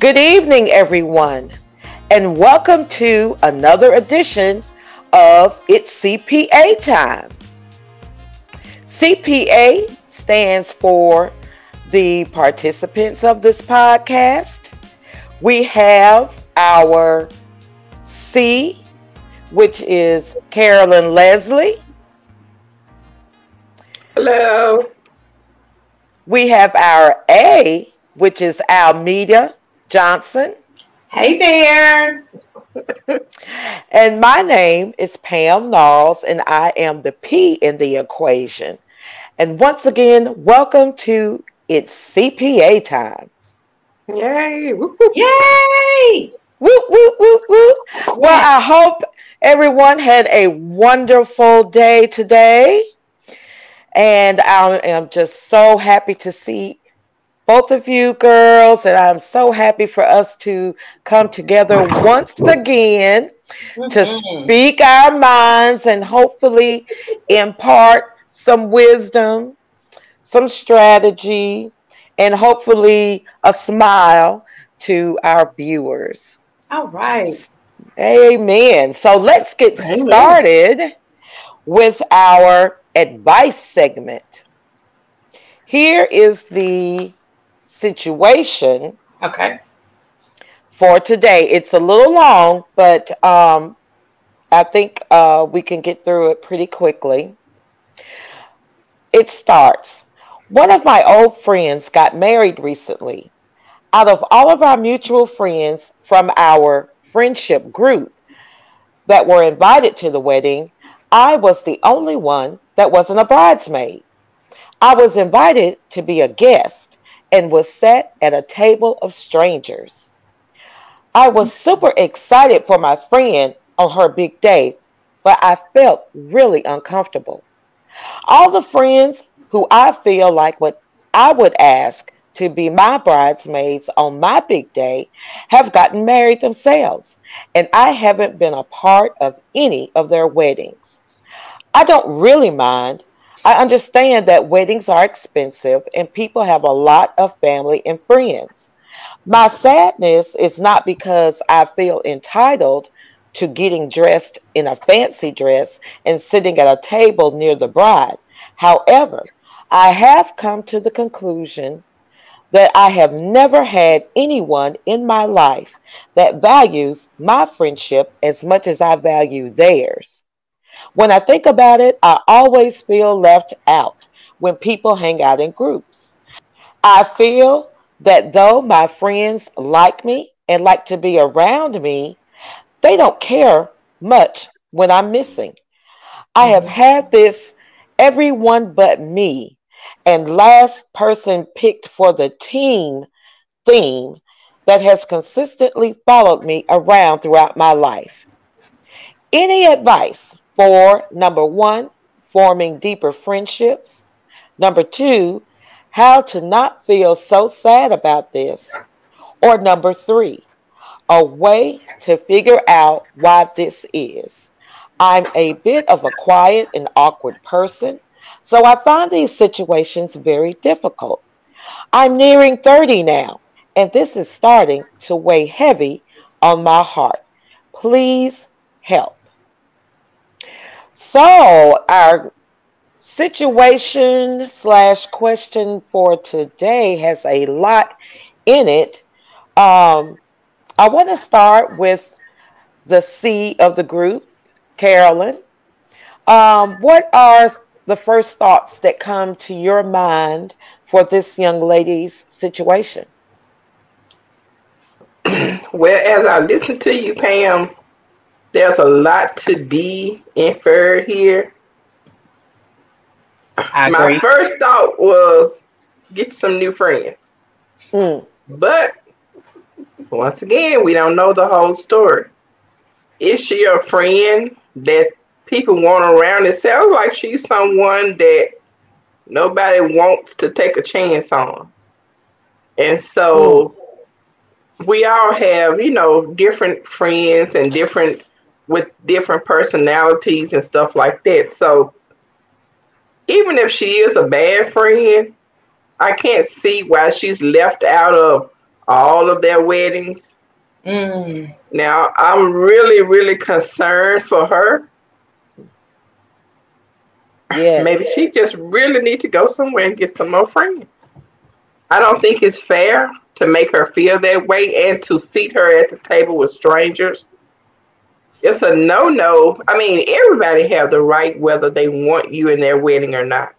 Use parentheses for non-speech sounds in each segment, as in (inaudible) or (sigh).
Good evening, everyone, and welcome to another edition of It's CPA Time. CPA stands for the participants of this podcast. We have our C, which is Carolyn Leslie. Hello. We have our A, which is Almedia Johnson. Hey there. and my name is Pam Knowles, and I am the P in the equation. And once again, welcome to It's CPA Time. Yay! Yay! Woo, woo, woo, woo. Well, I hope everyone had a wonderful day today. And I am just so happy to see both of you girls, and I'm so happy for us to come together once again mm-hmm. to speak our minds and hopefully impart some wisdom, some strategy, and hopefully a smile to our viewers. All right. Amen. So let's get Amen. started with our advice segment. Here is the situation. Okay. For today, it's a little long, but um, I think uh, we can get through it pretty quickly. It starts. One of my old friends got married recently. Out of all of our mutual friends from our friendship group that were invited to the wedding, I was the only one that wasn't a bridesmaid. I was invited to be a guest and was sat at a table of strangers. I was super excited for my friend on her big day, but I felt really uncomfortable. All the friends who I feel like what I would ask to be my bridesmaids on my big day have gotten married themselves, and I haven't been a part of any of their weddings. I don't really mind I understand that weddings are expensive and people have a lot of family and friends. My sadness is not because I feel entitled to getting dressed in a fancy dress and sitting at a table near the bride. However, I have come to the conclusion that I have never had anyone in my life that values my friendship as much as I value theirs. When I think about it, I always feel left out when people hang out in groups. I feel that though my friends like me and like to be around me, they don't care much when I'm missing. I have mm-hmm. had this everyone but me and last person picked for the team theme that has consistently followed me around throughout my life. Any advice for number one, forming deeper friendships. Number two, how to not feel so sad about this. Or number three, a way to figure out why this is. I'm a bit of a quiet and awkward person, so I find these situations very difficult. I'm nearing 30 now, and this is starting to weigh heavy on my heart. Please help. So, our situation slash question for today has a lot in it. Um, I want to start with the C of the group, Carolyn. Um, what are the first thoughts that come to your mind for this young lady's situation? (clears throat) Well, as I listen to you, Pam, there's a lot to be inferred here. My first thought was get some new friends. Mm. But once again, we don't know the whole story. Is she a friend that people want around? It sounds like she's someone that nobody wants to take a chance on. And so mm. we all have, you know, different friends and different with different personalities and stuff like that. So even if she is a bad friend, I can't see why she's left out of all of their weddings. Mm. Now, I'm really, really concerned for her. Yeah. Maybe she just really need to go somewhere and get some more friends. I don't think it's fair to make her feel that way and to seat her at the table with strangers. It's a no-no. I mean, everybody have the right whether they want you in their wedding or not.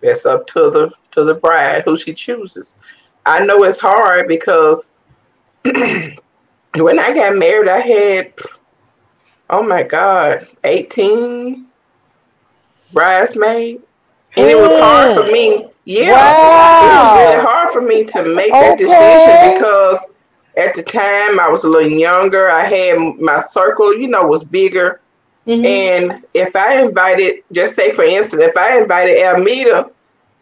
That's up to the to the bride who she chooses. I know it's hard because (clears throat) when I got married, I had oh my god, 18 bridesmaids. And it was hard for me. Yeah. Wow. It was really hard for me to make that decision because at the time I was a little younger. I had my circle, you know, was bigger. Mhm. And if I invited, just say for instance, if I invited Almeda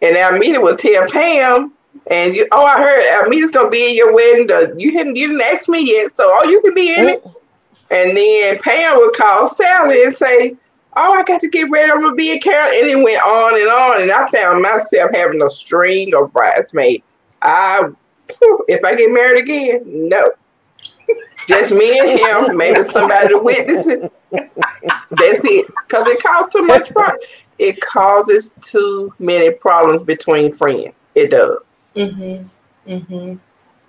and Almeda would tell Pam, and you, oh, I heard Almeda's gonna be in your wedding. You hadn't, you didn't ask me yet, so oh, you can be in it. And then Pam would call Sally and say, oh, I got to get ready. I'm gonna be in Carol, and it went on and on. And I found myself having a string of bridesmaids. I, (laughs) if I get married again, no. Just me and him, maybe somebody to witness it. That's it. Because it causes too much problem. It causes too many problems between friends. It does. Mm-hmm. Mhm.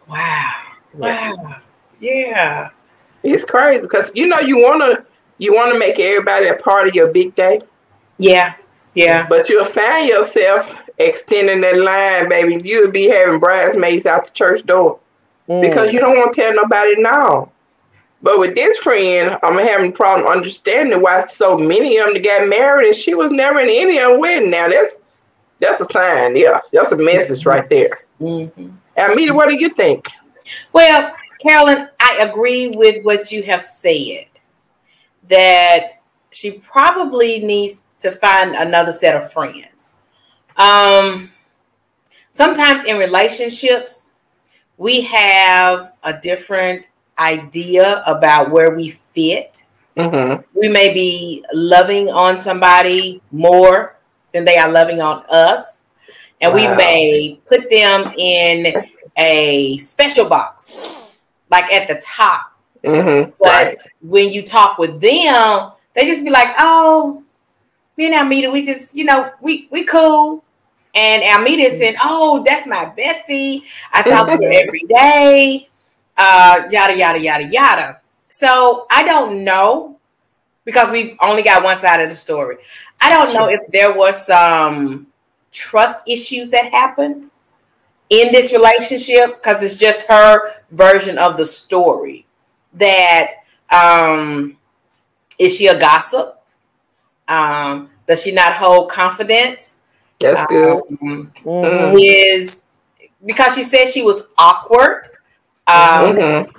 Wow. Wow. Yeah. It's crazy because you know you wanna you wanna make everybody a part of your big day, Yeah. Yeah. but you'll find yourself extending that line, baby. You'll be having bridesmaids out the church door Mm. because you don't want to tell nobody no. But with this friend, I'm having a problem understanding why so many of them got married and she was never in any of them wedding. Now that's that's a sign, yes. That's a message right there. Mhm. Almeda, what do you think? Well, Carolyn, I agree with what you have said. That she probably needs to find another set of friends. Um, sometimes in relationships, we have a different idea about where we fit. Mm-hmm. We may be loving on somebody more than they are loving on us. And we may put them in a special box, like at the top. Mm-hmm. But Right. when you talk with them, they just be like, "Oh, me and Almeda, we just, you know, we we cool." And Almeda is saying, "Oh, that's my bestie. I talk to her every day." Uh, yada yada yada yada. So I don't know because we've only got one side of the story. I don't know if there was some trust issues that happened in this relationship because it's just her version of the story that um is she a gossip um does she not hold confidence That's good. Um, Mhm. is because she said she was awkward um Mhm.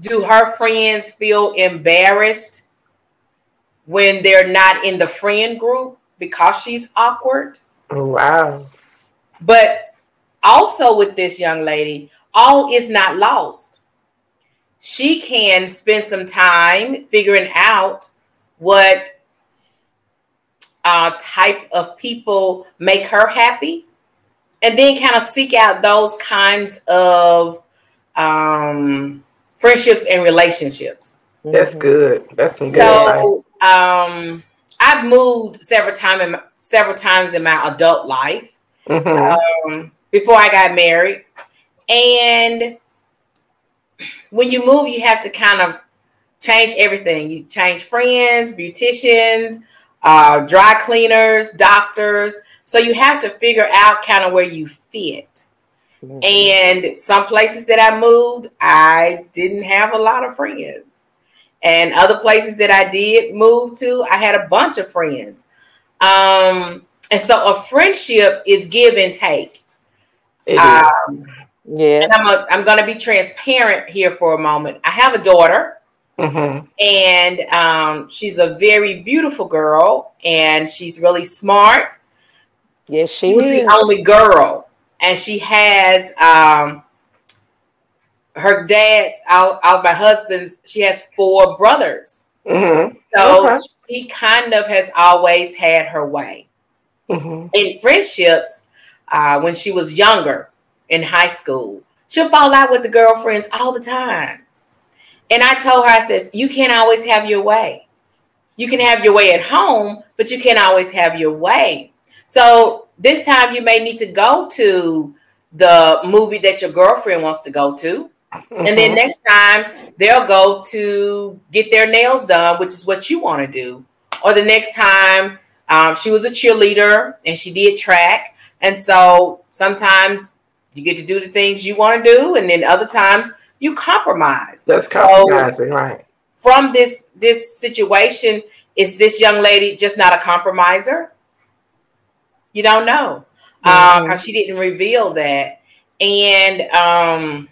do her friends feel embarrassed when they're not in the friend group because she's awkward Wow. But also with this young lady, all is not lost. She can spend some time figuring out what uh, type of people make her happy, and then kind of seek out those kinds of um, friendships and relationships. That's Mhm. good. That's some good So, advice. um, I've moved several time in several times in my adult life Mhm. um, before I got married. And when you move, you have to kind of change everything. You change friends, beauticians, uh, dry cleaners, doctors. So you have to figure out kind of where you fit. Mhm. And some places that I moved, I didn't have a lot of friends. And other places that I did move to, I had a bunch of friends. Um, and so a friendship is give and take. It is. Um, Yes. and I'm, a, I'm going to be transparent here for a moment. I have a daughter, Mhm. and um, she's a very beautiful girl, and she's really smart. Yes, she She was is. the only girl, and she has um, her dad's out, out my husband's. She has four brothers, Mhm. so Okay. she kind of has always had her way. Mhm. in friendships uh, when she was younger in high school. She'll fall out with the girlfriends all the time. And I told her, I says, you can't always have your way. You can have your way at home, but you can't always have your way. So this time you may need to go to the movie that your girlfriend wants to go to. Mm-hmm. And then mm-hmm. next time they'll go to get their nails done, which is what you want to do. Or the next time um, she was a cheerleader and she did track. And so sometimes you get to do the things you want to do, and then other times you compromise. That's compromising, so, right? From this this situation, is this young lady just not a compromiser? You don't know because mm-hmm. uh, she didn't reveal that. And um,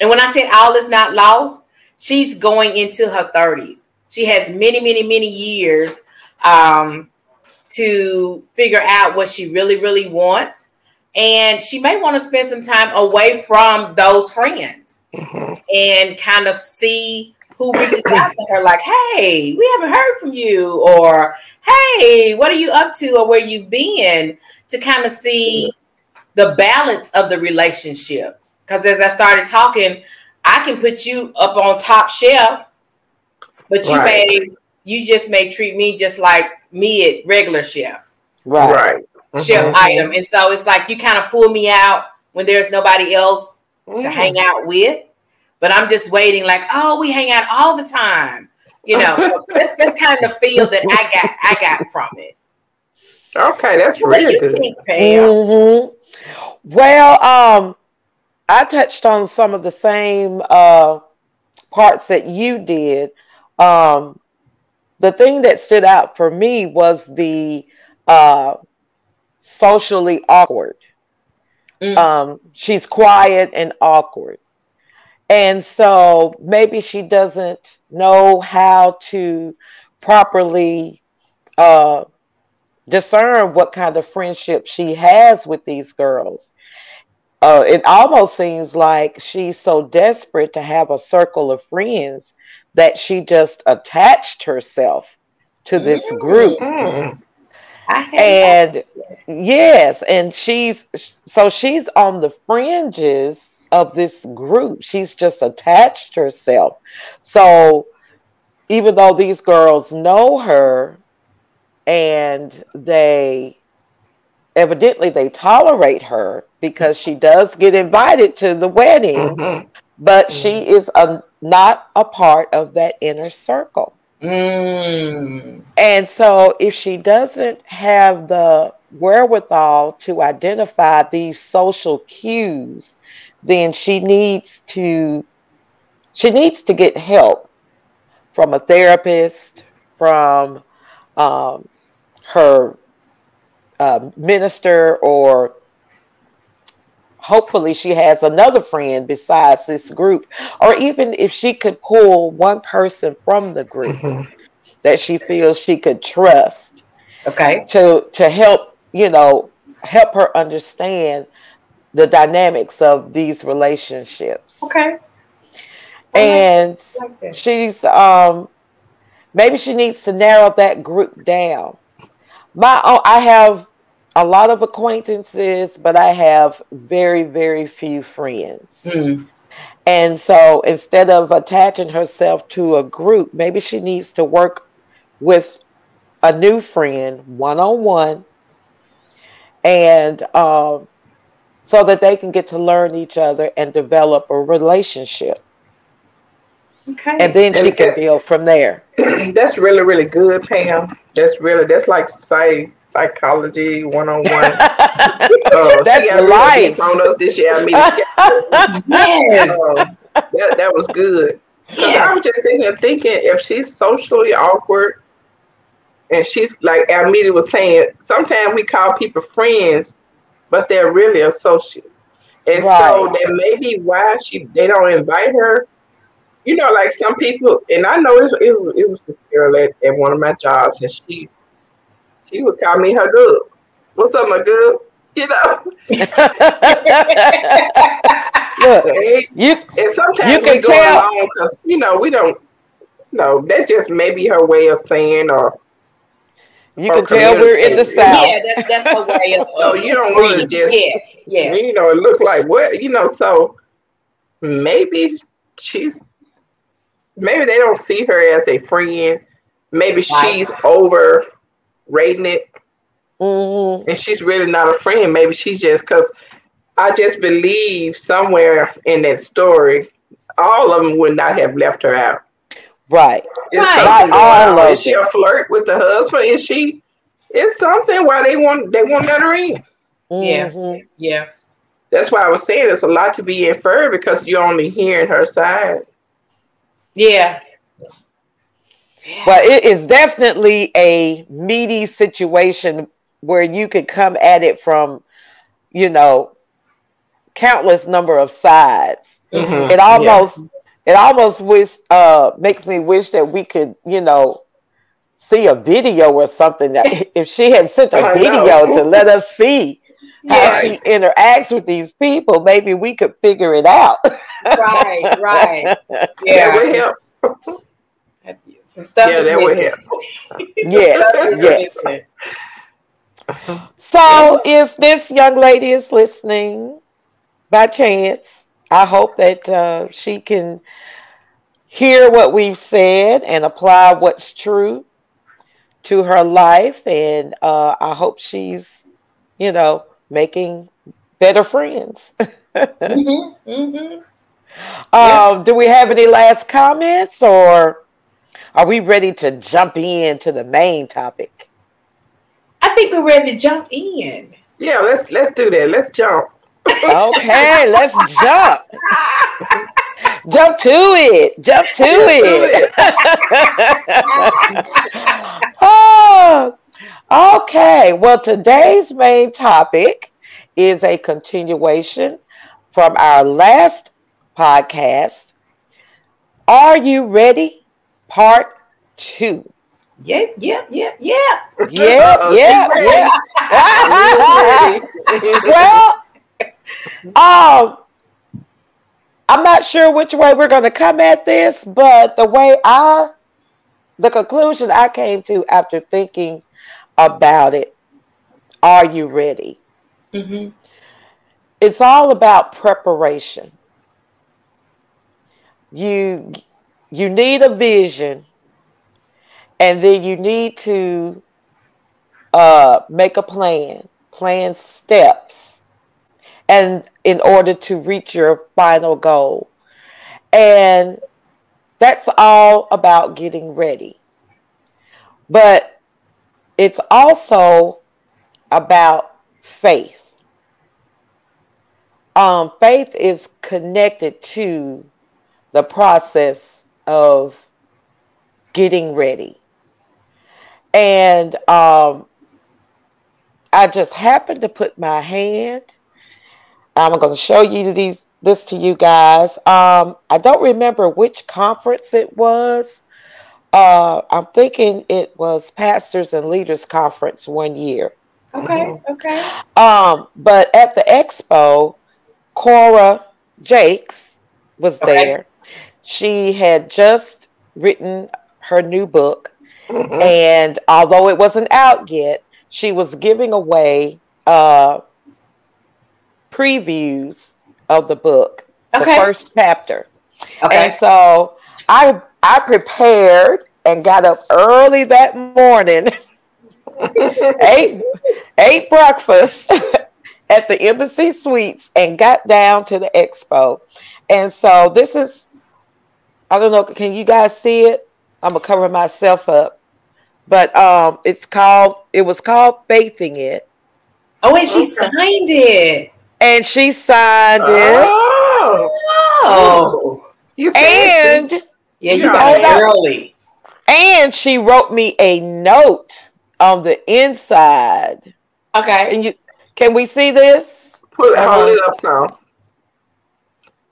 and when I said all is not lost, she's going into her thirties. She has many, many, many years um, to figure out what she really, really wants. And she may want to spend some time away from those friends mm-hmm. and kind of see who reaches out (coughs) to her, like, hey, we haven't heard from you, or hey, what are you up to, or where you been, to kind of see the balance of the relationship. Because as I started talking, I can put you up on top shelf, but you right. may you just may treat me just like me at regular chef. Right. Right. Chef mm-hmm. item. And so it's like you kind of pull me out when there's nobody else mm. to hang out with. But I'm just waiting, like, oh, we hang out all the time. You know, (laughs) that's, that's, kind of the feel that I got I got from it. Okay, that's really good. mm-hmm. Well, um, I touched on some of the same uh, parts that you did. Um, the thing that stood out for me was the uh, socially awkward. Mm. Um, she's quiet and awkward. And so maybe she doesn't know how to properly uh, discern what kind of friendship she has with these girls. Uh, it almost seems like she's so desperate to have a circle of friends that she just attached herself to this group. Mm. And that. yes, and she's so she's on the fringes of this group. She's just attached herself. So even though these girls know her and they evidently they tolerate her because she does get invited to the wedding, mm-hmm. but mm-hmm. she is a not a part of that inner circle. Mm. And so, if she doesn't have the wherewithal to identify these social cues, then she needs to she needs to get help from a therapist, from um, her uh, minister, or hopefully she has another friend besides this group or even if she could pull one person from the group mm-hmm. that she feels she could trust okay. to to help you know help her understand the dynamics of these relationships. Okay. And like she's um maybe she needs to narrow that group down. My oh i have a lot of acquaintances, but I have very, very few friends. Mm. And so instead of attaching herself to a group, maybe she needs to work with a new friend one on one and um, so that they can get to learn each other and develop a relationship. Okay. And then she can build from there. (clears throat) That's really, really good, Pam. That's really that's like say psychology one on one. That's she life on us this year. I mean, (laughs) yes, um, that, that was good. Yeah. I was just sitting here thinking if she's socially awkward and she's like Almedia was saying, sometimes we call people friends, but they're really associates. And right. so that may be why she they don't invite her. You know, like some people, and I know it, it, it was this girl at, at one of my jobs, and she she would call me her good. What's up, my good? You know. Look, (laughs) and, you, and sometimes you can we go tell. along because you know we don't. No, that just maybe her way of saying or. You can tell we're in the south. Yeah, that's that's her way of. so you don't want to just. Yes, yes. You know, it looks like what you know. So maybe she's maybe they don't see her as a friend. Maybe she's overrating it. Mm-hmm. And she's really not a friend. Maybe she's just because I just believe somewhere in that story, all of them would not have left her out. Right. It's right. All of Is she a flirt with the husband? Is she? It's something why they want they want let her in. Mm-hmm. Yeah. Yeah. That's why I was saying there's a lot to be inferred because you're only hearing her side. Yeah. But it is definitely a meaty situation where you could come at it from, you know, countless number of sides. Mm-hmm. It almost yeah. it almost wish uh makes me wish that we could, you know, see a video or something that (laughs) if she had sent a video to let us see how yeah. she interacts with these people, maybe we could figure it out. right, right. (laughs) Yeah, that would help. Some stuff yeah, that would help. yeah, yeah. So, if this young lady is listening by chance, I hope that uh, she can hear what we've said and apply what's true to her life. And uh, I hope she's, you know, making better friends. (laughs) mm-hmm, mm-hmm. Um, yeah. Do we have any last comments or are we ready to jump into the main topic? I think we're ready to jump in. Yeah, let's let's do that. Let's jump. okay, let's (laughs) jump. jump to it. Jump to it. (laughs) oh, okay. Well, today's main topic is a continuation from our last podcast. Are you ready? Part two. Yeah, yeah, yeah, yeah. Yeah, yeah, yeah. well, um, I'm not sure which way we're going to come at this, but the way I, the conclusion I came to after thinking about it, are you ready? Mm-hmm. It's all about preparation. You you need a vision, and then you need to uh, make a plan, plan steps, and in order to reach your final goal. And that's all about getting ready. But it's also about faith. Um, faith is connected to the process of getting ready. And um, I just happened to put my hand. I'm going to show you these this to you guys. Um, I don't remember which conference it was. Uh, I'm thinking it was Pastors and Leaders Conference one year. Okay, mm-hmm. okay. Um, but at the expo, Cora Jakes was okay. there. She had just written her new book, mm-hmm. and although it wasn't out yet, she was giving away uh, previews of the book, okay. the first chapter. Okay. And so I I prepared and got up early that morning, (laughs) ate ate breakfast (laughs) at the Embassy Suites, and got down to the expo. And so this is I don't know. Can you guys see it? I'm gonna cover myself up. But um, it's called. It was called faithing it. Oh, and she okay. signed it. And she signed it. Oh, oh. you and yeah, you got it early. And she wrote me a note on the inside. Okay. And you can we see this? Pull it, hold it up some,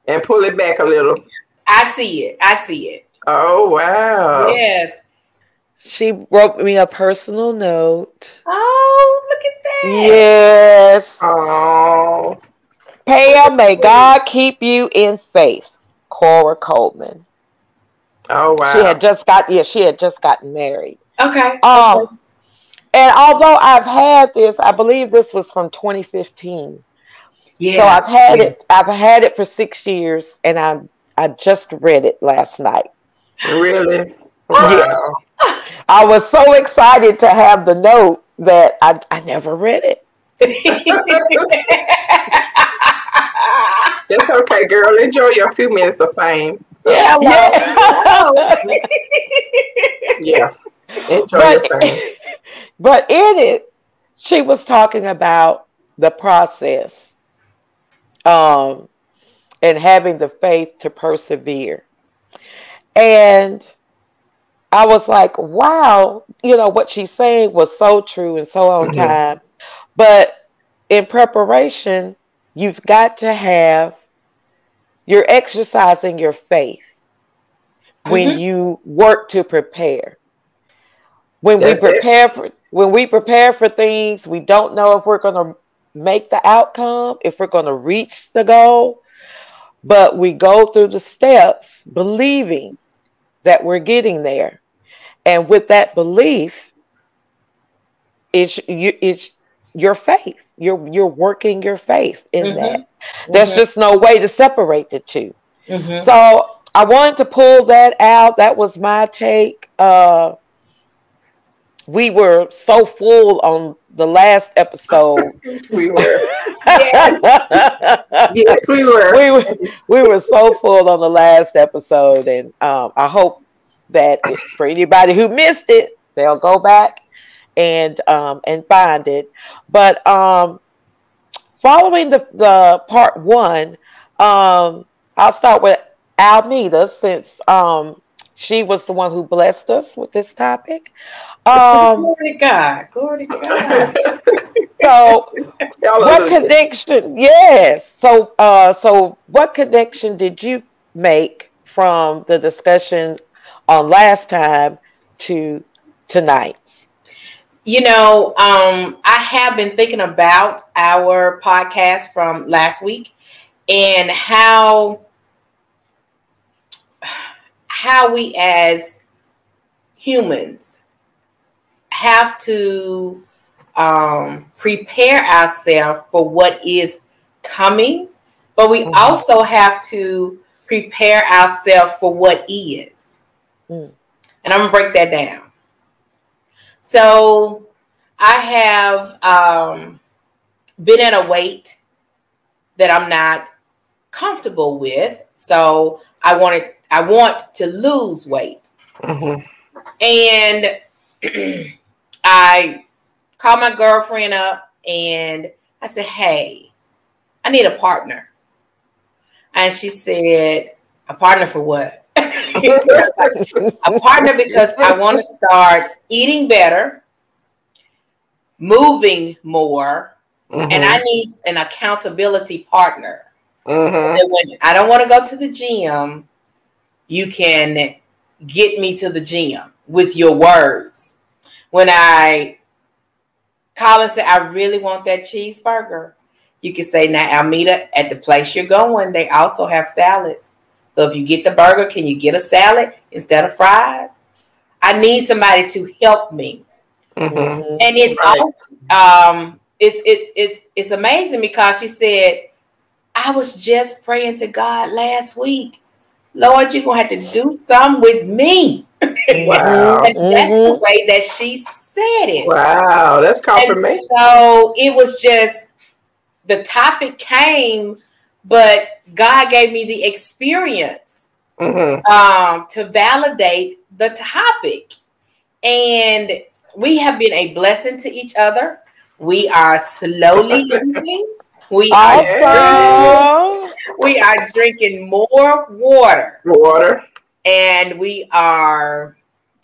and pull it back a little. I see it. I see it. Oh wow. Yes. She wrote me a personal note. Oh, look at that. Yes. Oh. Pam, may God keep you in faith. Cora Coleman. Oh wow. She had just got yeah, she had just gotten married. Okay. Um okay. and although I've had this, I believe this was from 2015. Yeah. So I've had yeah. it. I've had it for six years, and I I just read it last night. Really? Wow. Yeah. I was so excited to have the note that I I never read it. That's okay, girl. Enjoy your few minutes of fame. So. Yeah, well, yeah. yeah. Enjoy but, your fame. (laughs) But in it, she was talking about the process um, and having the faith to persevere. And I was like, wow, you know, what she's saying was so true and so on (clears throat) mm-hmm. time. But in preparation, you've got to have, you're exercising your faith when mm-hmm. you work to prepare. When That's we prepare it. for when we prepare for things, we don't know if we're going to make the outcome, if we're going to reach the goal, but we go through the steps believing that we're getting there. And with that belief, it's you it's your faith. You're you're working your faith in mm-hmm. that. There's mm-hmm. just no way to separate the 2 mm-hmm. So I wanted to pull that out. That was my take. Uh, we were so full on the last episode. (laughs) we were. Yes. (laughs) yes, we were. We were we were so full on the last episode, and um, I hope that for anybody who missed it, they'll go back and um, and find it. But um, following the the part one, um, I'll start with Almeda since um, she was the one who blessed us with this topic. (laughs) Um, Glory to God. Glory to God. (laughs) so, (laughs) what connection? Yes. So, uh, so what connection did you make from the discussion on last time to tonight's? You know, um, I have been thinking about our podcast from last week and how how we as humans have to um, prepare ourselves for what is coming, but we mm-hmm. also have to prepare ourselves for what is. Mm. And I'm gonna break that down. So I have um, been at a weight that I'm not comfortable with. So I wanted I want to lose weight. Mm-hmm. And (clears throat) I called my girlfriend up and I said, Hey, I need a partner. And she said, A partner for what? (laughs) a partner because I want to start eating better, moving more, mm-hmm. and I need an accountability partner. Mm-hmm. So when I don't want to go to the gym, you can get me to the gym with your words when I call and say, I really want that cheeseburger, you can say, now, Almeda, at the place you're going, they also have salads. So if you get the burger, can you get a salad instead of fries? I need somebody to help me. Mm-hmm. And it's right. um it's it's it's it's amazing because she said, I was just praying to God last week. Lord, you're gonna have to do something with me. (laughs) Wow. and mm-hmm. that's the mm-hmm. way that she said it. Wow, that's confirmation. And so it was just the topic came, but God gave me the experience mm-hmm. um, to validate the topic. And we have been a blessing to each other. We are slowly (laughs) losing. We awesome. are we are drinking more water. Water and we are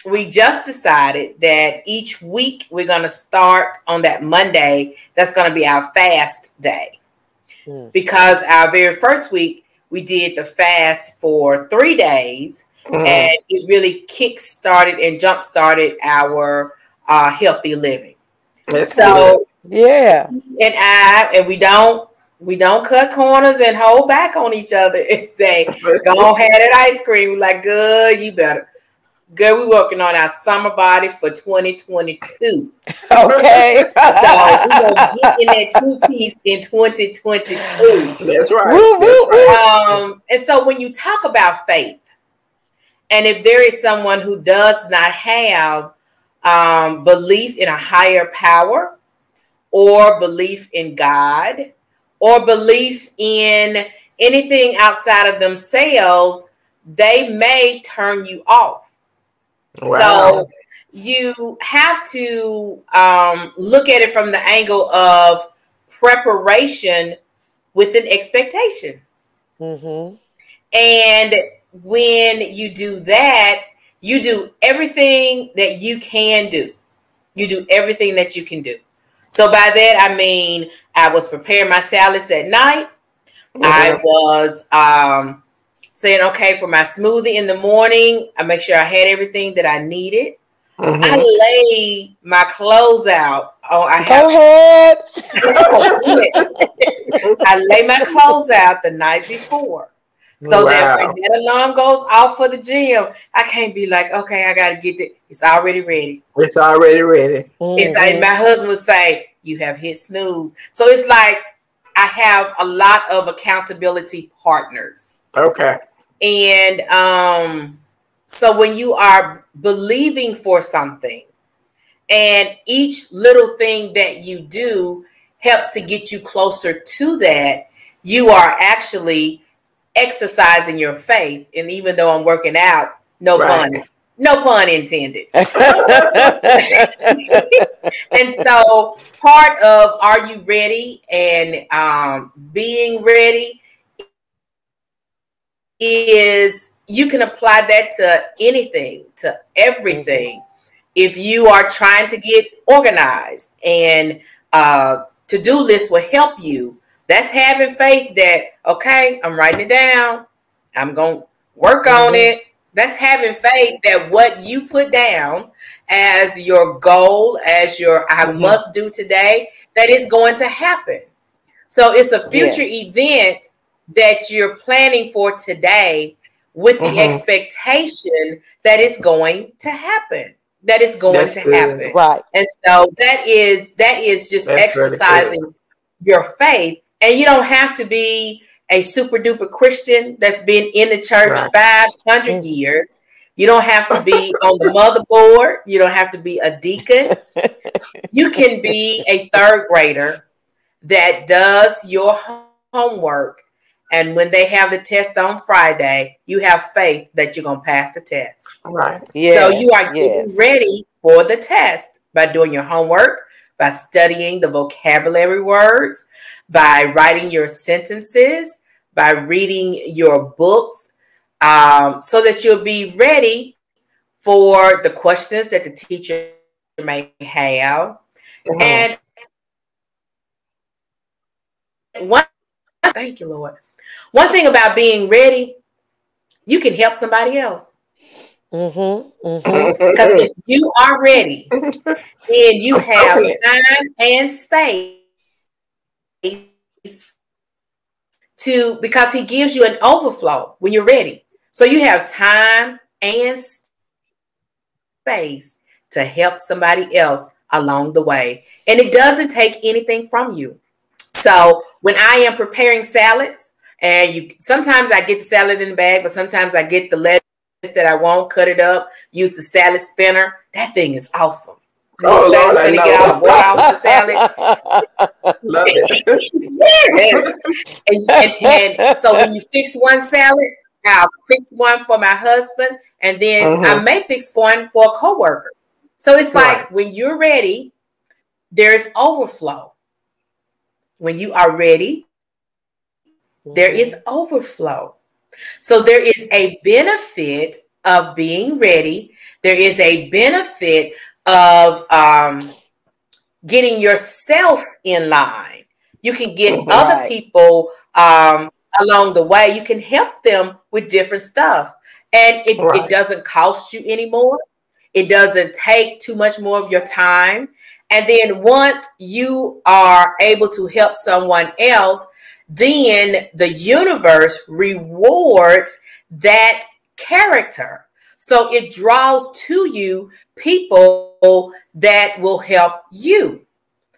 we just decided that each week we're going to start on that Monday. That's going to be our fast day. Mm. Because our very first week, we did the fast for three days, mm. and it really kick started and jump started our uh, healthy living. That's so, good. yeah. And I, and we don't we don't cut corners and hold back on each other and (laughs) say, "Go (laughs) ahead that ice cream." Like, good, you better. Girl, we're working on our summer body for 2022. (laughs) Okay. so we gonna get in that two piece in 2022. That's right. Woo, woo, That's right. Um, and so when you talk about faith, and if there is someone who does not have um, belief in a higher power, or belief in God, or belief in anything outside of themselves, they may turn you off. Wow. So you have to um, look at it from the angle of preparation with an expectation. Mm-hmm. And when you do that, you do everything that you can do. You do everything that you can do. So by that I mean I was preparing my salads at night. I Mhm. was um, saying, okay, for my smoothie in the morning, I make sure I had everything that I needed. I Mhm. lay my clothes out. Oh, I Go have ahead. (laughs) I lay my clothes out the night before. So that when that alarm goes off for the gym, I can't be like, okay, I gotta get it. It's already ready. It's already ready. It's like Mhm. my husband would say, You have hit snooze. So it's like I have a lot of accountability partners. Okay. And um, so when you are believing for something, and each little thing that you do helps to get you closer to that, you are actually exercising your faith. And even though I'm working out, no Right. pun, no pun intended. (laughs) and so part of are you ready and um, being ready is you can apply that to anything to everything if you are trying to get organized and uh, to-do list will help you that's having faith that okay i'm writing it down i'm going to work on Mhm. it that's having faith that what you put down as your goal, as your I Mhm. must do today, that is going to happen. So it's a future event that you're planning for today with the Mhm. expectation that it's going to happen. That is going That's to good. happen. right. And so that is that is just That's really exercising your faith. And you don't have to be a super duper Christian that's been in the church Right. 500 Mm. years. You don't have to be on the motherboard. You don't have to be a deacon. (laughs) You can be a third grader that does your homework. And when they have the test on Friday, you have faith that you're going to pass the test. Right. Yes, So you are yes. getting ready for the test by doing your homework, by studying the vocabulary words, by writing your sentences, by reading your books, um, so that you'll be ready for the questions that the teacher may have. Mhm. And one, thank you, Lord. One thing about being ready, you can help somebody else. Mm-hmm. Mm-hmm. (laughs) Because if you are ready, (laughs) then you I'm have so ready. time and space to because he gives you an overflow when you're ready. So you have time and space to help somebody else along the way. And it doesn't take anything from you. So when I am preparing salads, and you sometimes I get the salad in the bag, but sometimes I get the lettuce that I won't cut it up, use the salad spinner. That thing is awesome. Oh, salad Lord, spinner, get all the know. water out of the salad. (laughs) Love it. Yes. And, and, and so when you fix one salad, I'll fix one for my husband, and then I Mhm. may fix one for a coworker. So it's like when you're ready, there's overflow. When you are ready, there is overflow. So there is a benefit of being ready. There is a benefit of um, getting yourself in line. You can get Mhm. other people um, along the way. You can help them with different stuff. And it, Right. it doesn't cost you anymore. It doesn't take too much more of your time. And then once you are able to help someone else, then the universe rewards that character. So it draws to you people that will help you.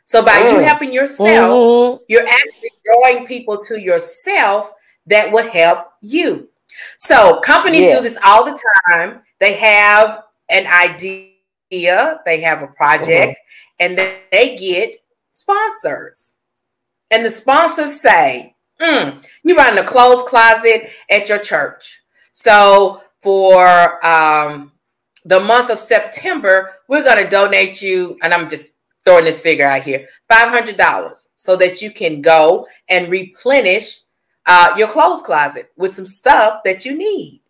So by you helping yourself, mm-hmm. you're actually drawing people to yourself that would help you. So companies yeah. do this all the time. They have an idea, they have a project, mm-hmm. and then they get sponsors. And the sponsors say, mm, you run a clothes closet at your church. So for um, the month of September, we're going to donate you, and I'm just throwing this figure out here, $500 so that you can go and replenish uh, your clothes closet with some stuff that you need.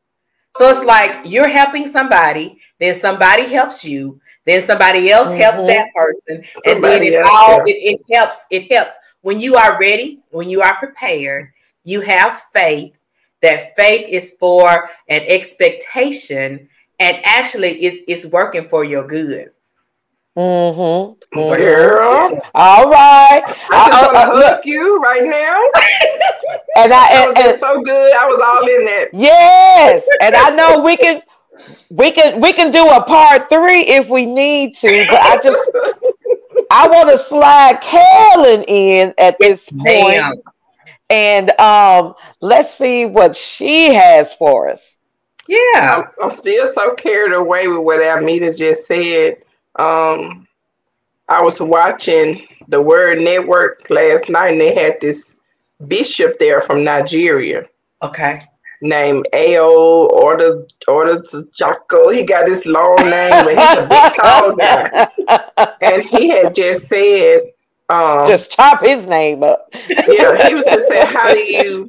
So it's like you're helping somebody, then somebody helps you, then somebody else mm-hmm. helps that person, somebody and then it all it, it helps. It helps when you are ready, when you are prepared. You have faith. That faith is for an expectation, and actually, it's, it's working for your good. Mm-hmm. mm-hmm. Girl. All right. I just want to hook you right now. (laughs) and I and, and, so good. I was all in that. Yes. (laughs) And I know we can we can we can do a part three if we need to, but I just I want to slide Carolyn in at this point. And um let's see what she has for us. Yeah. I'm, I'm still so carried away with what Almeda just said um, I was watching the Word Network last night, and they had this bishop there from Nigeria. Okay. Named Ao Order Order Jocko. He got this long name, but he's a big tall guy. And he had just said, um, just chop his name up. yeah, he was just saying, how do you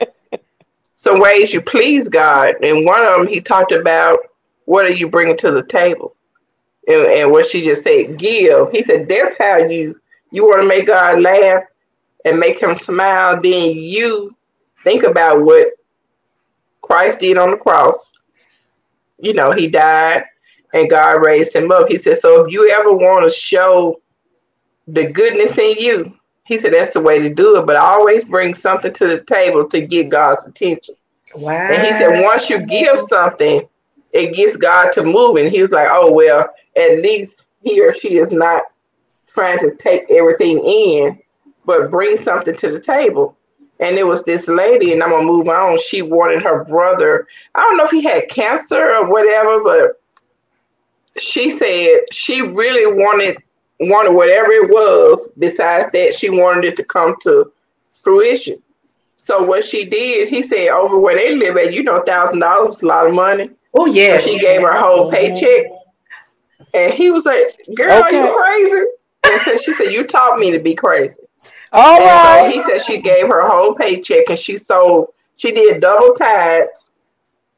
some ways you please God, and one of them he talked about what are you bringing to the table and, and what she just said, give. He said, that's how you you want to make God laugh and make him smile. Then you think about what Christ did on the cross. You know, he died and God raised him up. He said, so if you ever want to show the goodness in you, he said that's the way to do it. But always bring something to the table to get God's attention. Wow. And he said, once you give something, it gets God to move. And he was like, oh, well, at least he or she is not trying to take everything in, but bring something to the table. And it was this lady, and I'm gonna move on. She wanted her brother. I don't know if he had cancer or whatever, but she said she really wanted wanted whatever it was. Besides that, she wanted it to come to fruition. So what she did, he said, over where they live at, you know, thousand dollars, a lot of money. Oh yeah. So she gave her whole paycheck and he was like, Girl, okay. are you crazy? And so she said, You taught me to be crazy. All and right. So he said she gave her whole paycheck and she sold, she did double tithes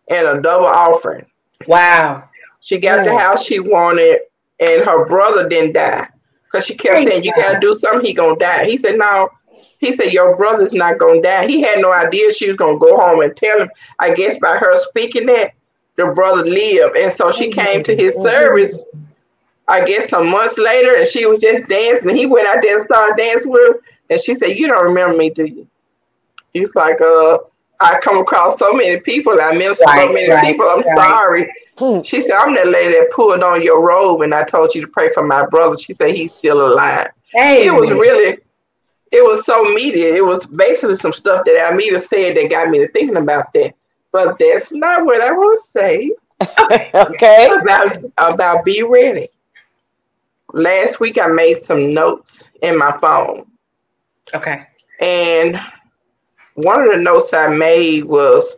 and a double offering. Wow. She got the mm. house she wanted, and her brother didn't die. Because she kept saying, You gotta do something, he gonna die. He said, No. He said, Your brother's not gonna die. He had no idea she was gonna go home and tell him. I guess by her speaking that, the brother lived. And so she came to his mm-hmm. service, I guess some months later, and she was just dancing. He went out there and started dancing with her. And she said, You don't remember me, do you? He's like, uh, I come across so many people. I met right, so many right, people. I'm right. sorry. Hmm. She said, I'm that lady that pulled on your robe and I told you to pray for my brother. She said, he's still alive. Hey, it was really, it was so media. It was basically some stuff that Almeda said that got me to thinking about that. But that's not what I want to say. (laughs) okay. About about be ready. Last week I made some notes in my phone. Okay. And one of the notes I made was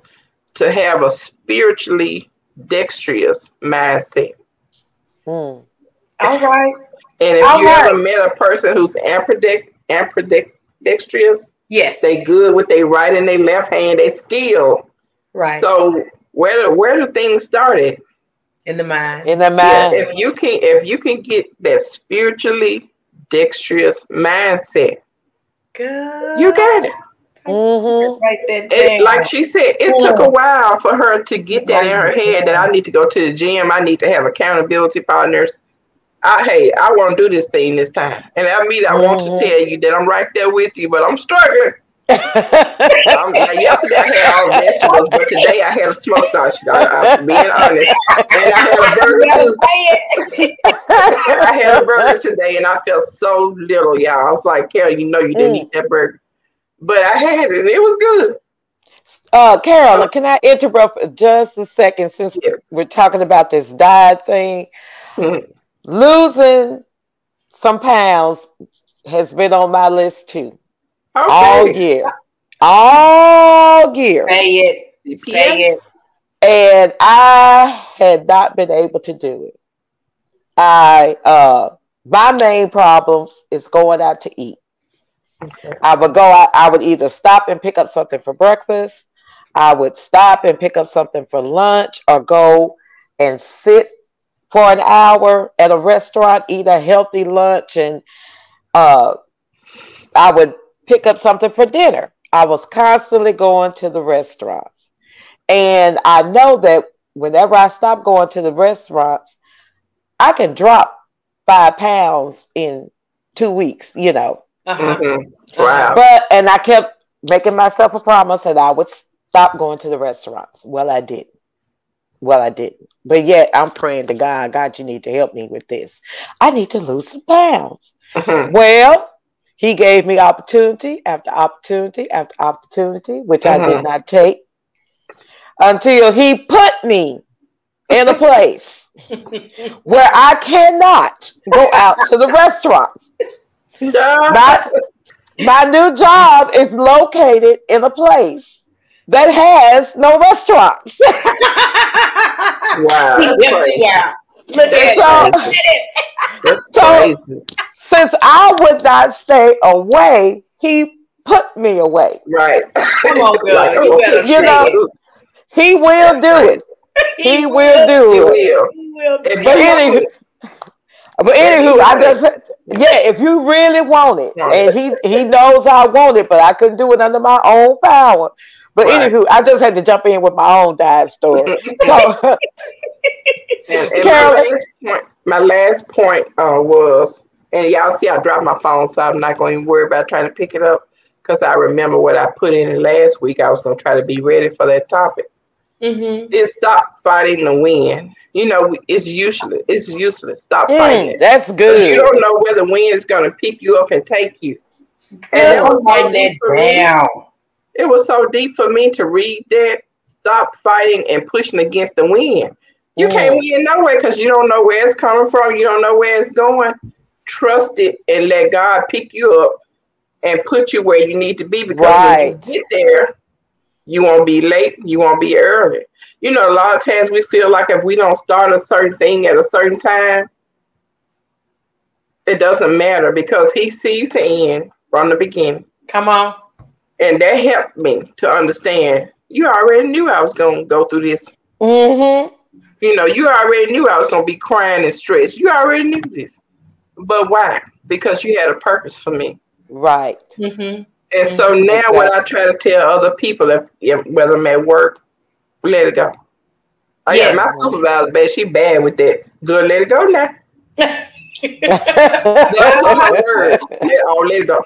to have a spiritually dexterous mindset. Hmm. All right. And if All you right. ever met a person who's ambidextrous, yes, they good with their right and their left hand, they skill Right. So where where do things started? In the mind. In the mind. Yeah, if you can if you can get that spiritually dexterous mindset, good. You got it. Mm-hmm. Right it, like she said, it took a while for her to get that in her head that I need to go to the gym. I need to have accountability partners. I hey, I want to do this thing this time. And I mean, I mm-hmm. want to mm-hmm. tell you that I'm right there with you, but I'm struggling. (laughs) like yesterday I had all vegetables, but today I had a smoked sausage. I, am being honest, and I had a (laughs) burger. (laughs) I had a burger today, and I felt so little, y'all. I was like, Carol, you know you didn't mm. eat that burger, but I had it. and It was good. Uh, Carol, can I interrupt for just a second since yes. we're talking about this diet thing? Mm-hmm. Losing some pounds has been on my list too. Okay. All year. All year. Say it. Say it. And I had not been able to do it. I uh my main problem is going out to eat. Okay. I would go out, I would either stop and pick up something for breakfast, I would stop and pick up something for lunch, or go and sit for an hour at a restaurant, eat a healthy lunch, and uh, I would pick up something for dinner. I was constantly going to the restaurants. And I know that whenever I stop going to the restaurants, I can drop five pounds in two weeks, you know. Uh-huh. Mm-hmm. Wow. But, and I kept making myself a promise that I would stop going to the restaurants. Well, I didn't. Well, I didn't. But yet I'm praying to God, God, you need to help me with this. I need to lose some pounds. Mm-hmm. Well, he gave me opportunity after opportunity after opportunity, which I did mm-hmm. not take until he put me in a place (laughs) where I cannot go out to the restaurants. My, my new job is located in a place that has no restaurants. (laughs) wow. (laughs) Yeah. Look at so, it. That's crazy. So, since I would not stay away, he put me away. Right. Come on, (laughs) girl. you, you know, he will That's do crazy. it. He, he will, do he it. Will. He will. But anywho, but anywho, I just yeah, if you really want it, and he he knows I want it, but I couldn't do it under my own power. But right. anywho, I just had to jump in with my own diet story. (laughs) (laughs) so, and, and Carol, my last point, my last point uh, was and y'all see I dropped my phone, so I'm not going to worry about trying to pick it up because I remember what I put in it last week. I was going to try to be ready for that topic. Mm-hmm. Is stop fighting the wind. You know, it's useless. It's useless. Stop mm, fighting. It. That's good. You don't know where the wind is going to pick you up and take you. And it was so deep for down. It was so deep for me to read that. Stop fighting and pushing against the wind. You mm. can't win nowhere because you don't know where it's coming from. You don't know where it's going trust it and let God pick you up and put you where you need to be because right. when you get there, you won't be late, you won't be early. You know, a lot of times we feel like if we don't start a certain thing at a certain time, it doesn't matter because he sees the end from the beginning. Come on. And that helped me to understand. You already knew I was going to go through this. Mm-hmm. You know, you already knew I was going to be crying and stressed. You already knew this. But why? Because you had a purpose for me. Right. Mm-hmm. And so now, exactly. when I try to tell other people, if, whether I'm at work, let it go. I yes. got my supervisor, bad. She bad with that. Good, let it go now. (laughs) That's her words. oh, let it go.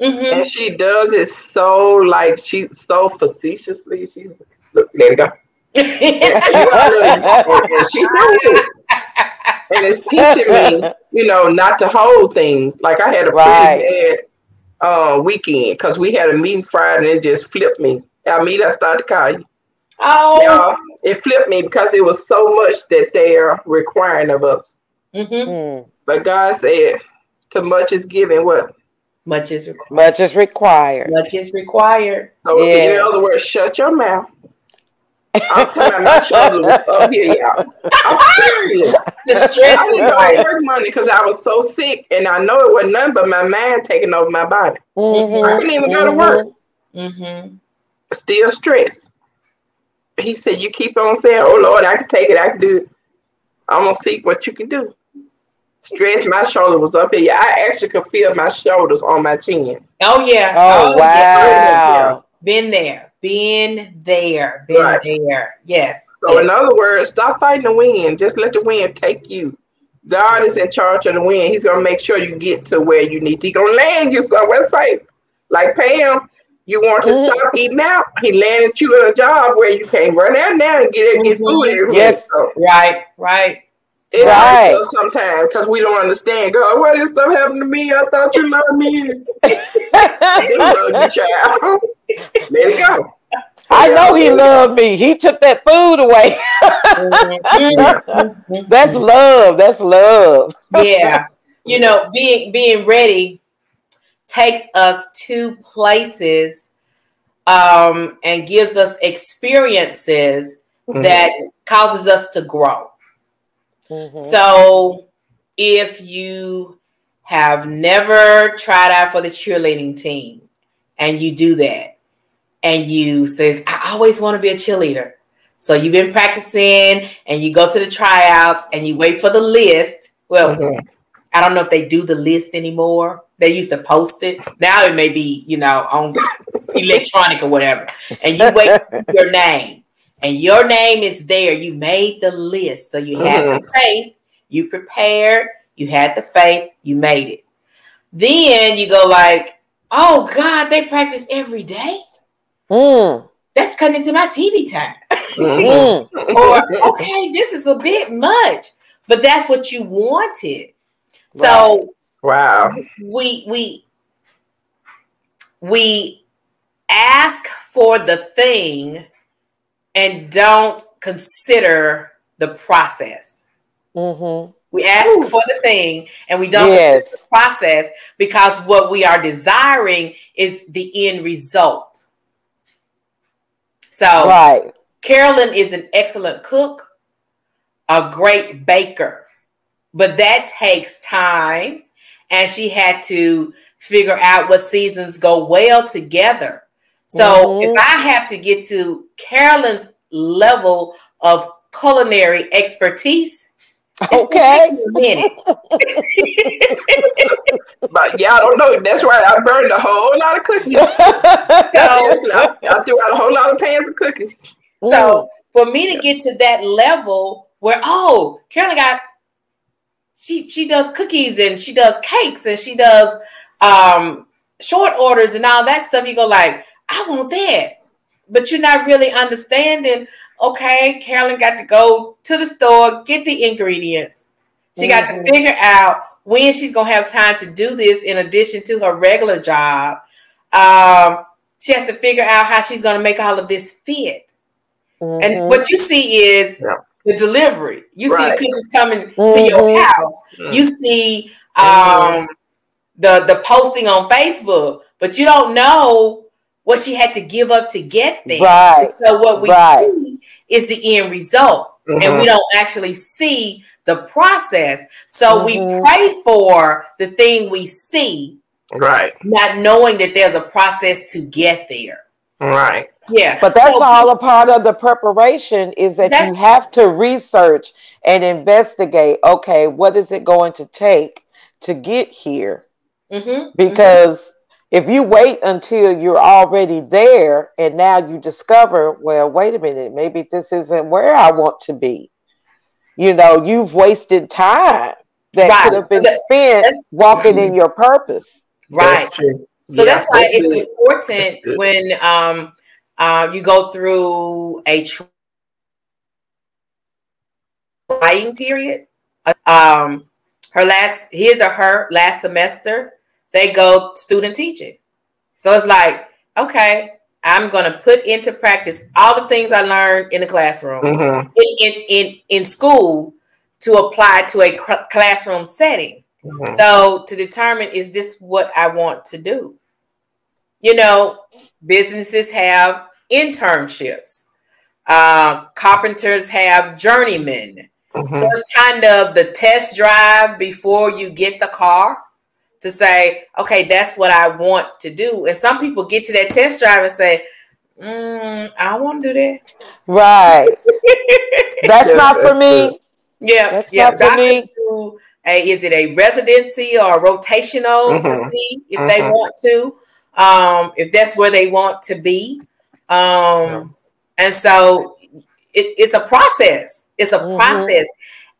Mm-hmm. And she does it so like she so facetiously. She's look, let it go. (laughs) and she does it and it's teaching me, you know, not to hold things. Like I had a right. pretty bad uh, weekend because we had a meeting Friday and it just flipped me. I mean, I started to call you. Oh, Y'all, it flipped me because it was so much that they're requiring of us. Mm-hmm. Mm. But God said, "To much is given, what much is required. Much is required. Much is required." So, yeah. in other words, shut your mouth (laughs) I'm telling my shoulders was up here, y'all. I'm serious. The stress I didn't go work Monday because I was so sick, and I know it wasn't nothing but my mind taking over my body. Mm-hmm. I couldn't even mm-hmm. go to work. Mm-hmm. Still stressed. He said, "You keep on saying, oh Lord, I can take it. I can do it. I'm gonna see what you can do." Stress. My shoulder was up here. I actually could feel my shoulders on my chin. Oh yeah. Oh, oh wow. Yeah. Been there. Been there, been right. there. Yes. So, yes. in other words, stop fighting the wind. Just let the wind take you. God is in charge of the wind. He's gonna make sure you get to where you need to. He's gonna land you somewhere safe. like Pam, you want to mm-hmm. stop eating out. He landed you in a job where you can't run out now and get it, get mm-hmm. food every yes. So. Right, right. It right. hurts sometimes because we don't understand. God, why this stuff happened to me? I thought you loved me. (laughs) he loved you, child. Let it go. I know he loved me. He took that food away. Mm-hmm. (laughs) That's love. That's love. yeah. You know, (laughs) being being ready takes us to places um, and gives us experiences mm-hmm. that causes us to grow. Mm-hmm. So if you have never tried out for the cheerleading team and you do that and you says, I always want to be a cheerleader. So you've been practicing and you go to the tryouts and you wait for the list. Well, mm-hmm. I don't know if they do the list anymore. They used to post it. Now it may be, you know, on (coughs) electronic or whatever. And you wait for your name and your name is there. You made the list. So you had mm-hmm. the faith, you prepared, you had the faith, you made it. Then you go like, oh God, they practice every day. Mm. That's cutting into my TV time. Mm-hmm. (laughs) or okay, this is a bit much, but that's what you wanted. So wow, we we we ask for the thing and don't consider the process. Mm-hmm. We ask Ooh. for the thing and we don't yes. consider the process because what we are desiring is the end result. So, right. Carolyn is an excellent cook, a great baker, but that takes time and she had to figure out what seasons go well together so mm-hmm. if I have to get to Carolyn's level of culinary expertise, okay. (laughs) but yeah, I don't know. That's right. I burned a whole lot of cookies. (laughs) so I, I, threw out a whole lot of pans of cookies. So for me to get to that level where oh, Carolyn got she she does cookies and she does cakes and she does um short orders and all that stuff, you go like I want that. But you're not really understanding. Okay, Carolyn got to go to the store, get the ingredients. She mm-hmm. got to mm-hmm. figure out when she's gonna have time to do this in addition to her regular job. Um, she has to figure out how she's gonna make all of this fit. Mm-hmm. And what you see is yeah. the delivery. You right. see cookies coming mm-hmm. to your mm-hmm. house. Mm-hmm. You see um, the the posting on Facebook, but you don't know what she had to give up to get there. Right. So what we right. see is the end result, mm-hmm. and we don't actually see the process. So mm-hmm. we pray for the thing we see, right? Not knowing that there's a process to get there. Right. Yeah. But that's so, all a part of the preparation is that you have to research and investigate. Okay, what is it going to take to get here? Mm-hmm. Because if you wait until you're already there and now you discover, well, wait a minute, maybe this isn't where I want to be. You know, you've wasted time that right. could have been spent walking in your purpose. Right. That's so yeah, that's why that's it's good. important when um, uh, you go through a trying period. Um, her last, his or her last semester, they go student teaching. So it's like, okay, I'm going to put into practice all the things I learned in the classroom, mm-hmm. in, in, in, in, school to apply to a cr- classroom setting. Mm-hmm. So to determine, is this what I want to do? You know, businesses have internships. Uh, carpenters have journeymen. Mm-hmm. So it's kind of the test drive before you get the car to say, okay, that's what I want to do. And some people get to that test drive and say, mm, I don't want to do that. Right. (laughs) that's yeah, not that's for me. Yeah, that's yeah. Not for me. Do a, is it a residency or rotational mm-hmm. to see if mm-hmm. they want to, um, if that's where they want to be. Um, yeah. And so it's it's a process. It's a mm-hmm. process,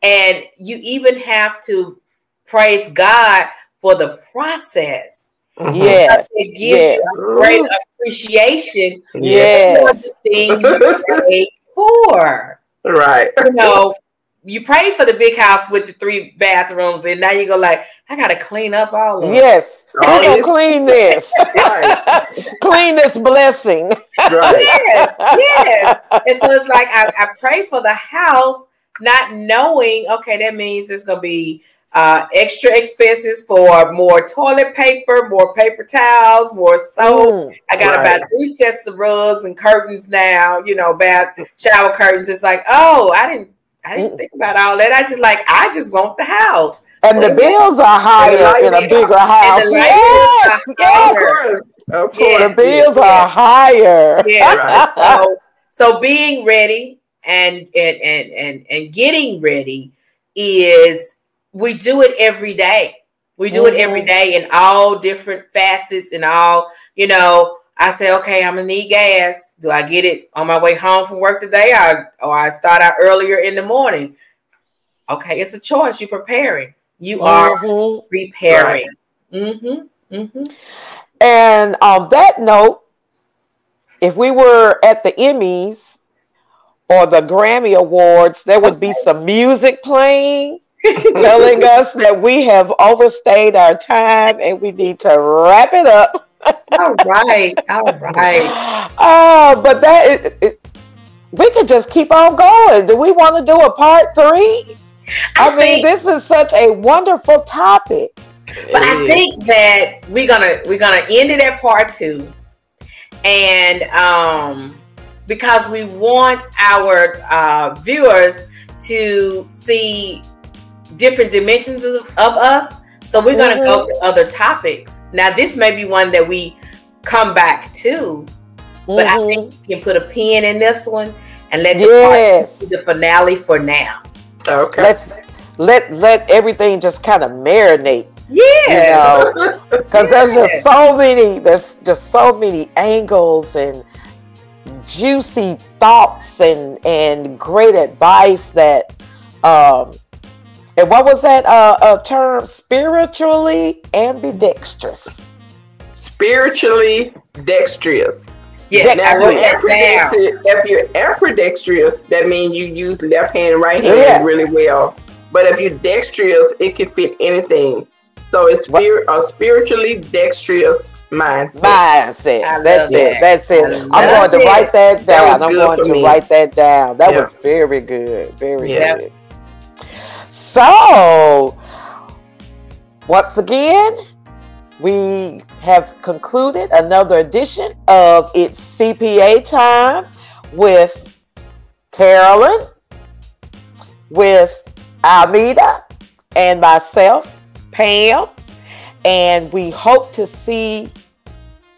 and you even have to praise God for the process Mm-hmm. Yes. It gives yes. you a great appreciation yes. for the thing you (laughs) prayed for. Right. You know, you prayed for the big house with the three bathrooms, and now you go like, I gotta clean up all of Yes. I'm gonna clean this. (laughs) (laughs) clean this blessing. Right. Yes, yes. And so it's like I, I pray for the house, not knowing, okay, that means it's gonna be uh, extra expenses for more toilet paper, more paper towels, more soap. Mm, I got right. about three sets of rugs and curtains now, you know, bath shower curtains. It's like, oh, I didn't I didn't mm. think about all that. I just like I just want the house. And the bills are higher in a bigger house. Yes, yes. Of course. Of course. The bills are higher. Yeah. Right. so, so being ready and and and and and getting ready is we do it every day. We do mm-hmm. it every mm-hmm. in all different facets and all, you know, I say, okay, I'm gonna need gas. Do I get it on my way home from work today or, or I start out earlier in the morning? Okay, it's a choice. You're preparing. You are mm-hmm. preparing. Right. Mm-hmm. Mm-hmm. And on that note, if we were at the Emmys or the Grammy Awards, there would be some music playing (laughs) telling us that we have overstayed our time and we need to wrap it up. all right, all right. Oh, (laughs) but that it, it, we could just keep on going. Do we want to do a part three? I, I mean, this is such a wonderful topic. But I think that we're gonna we're gonna end it at part two, and um, because we want our uh, viewers to see different dimensions of, of us. So we're going to mm-hmm. go to other topics. Now, this may be one that we come back to, mm-hmm. but I think mm-hmm. we can put a pin in this one and let the yes. be the finale for now. Okay. Let's let let everything just kind of marinate. Yeah. Because you know? (laughs) there's just so many, there's just so many angles and juicy thoughts and and great advice that um and what was that uh, uh, term? Spiritually ambidextrous. Spiritually dexterous. Yes, now, ambidextrous, if you're ambidextrous, that means you use left hand, right hand yeah. really well. But if you're dexterous, it can fit anything. So it's spirit, a spiritually dexterous mindset. Mindset. That's it. That. That's it. I'm going to write that down. That I'm going to me. write that down. That yeah. was very good. Very yeah. good. So, once again, we have concluded another edition of It's CPA Time with Carolyn, with Almeda, and myself, Pam. And we hope to see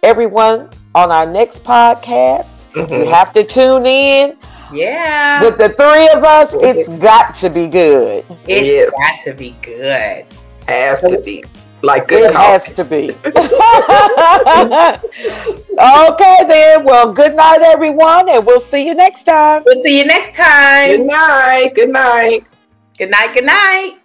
everyone on our next podcast. Mm-hmm. You have to tune in. Yeah. With the three of us, it's got to be good. It's yes. got to be good. Has to be. Like good it coffee. has to be. (laughs) okay, then. Well, good night, everyone, and we'll see you next time. We'll see you next time. Good night. Good night. Good night. Good night.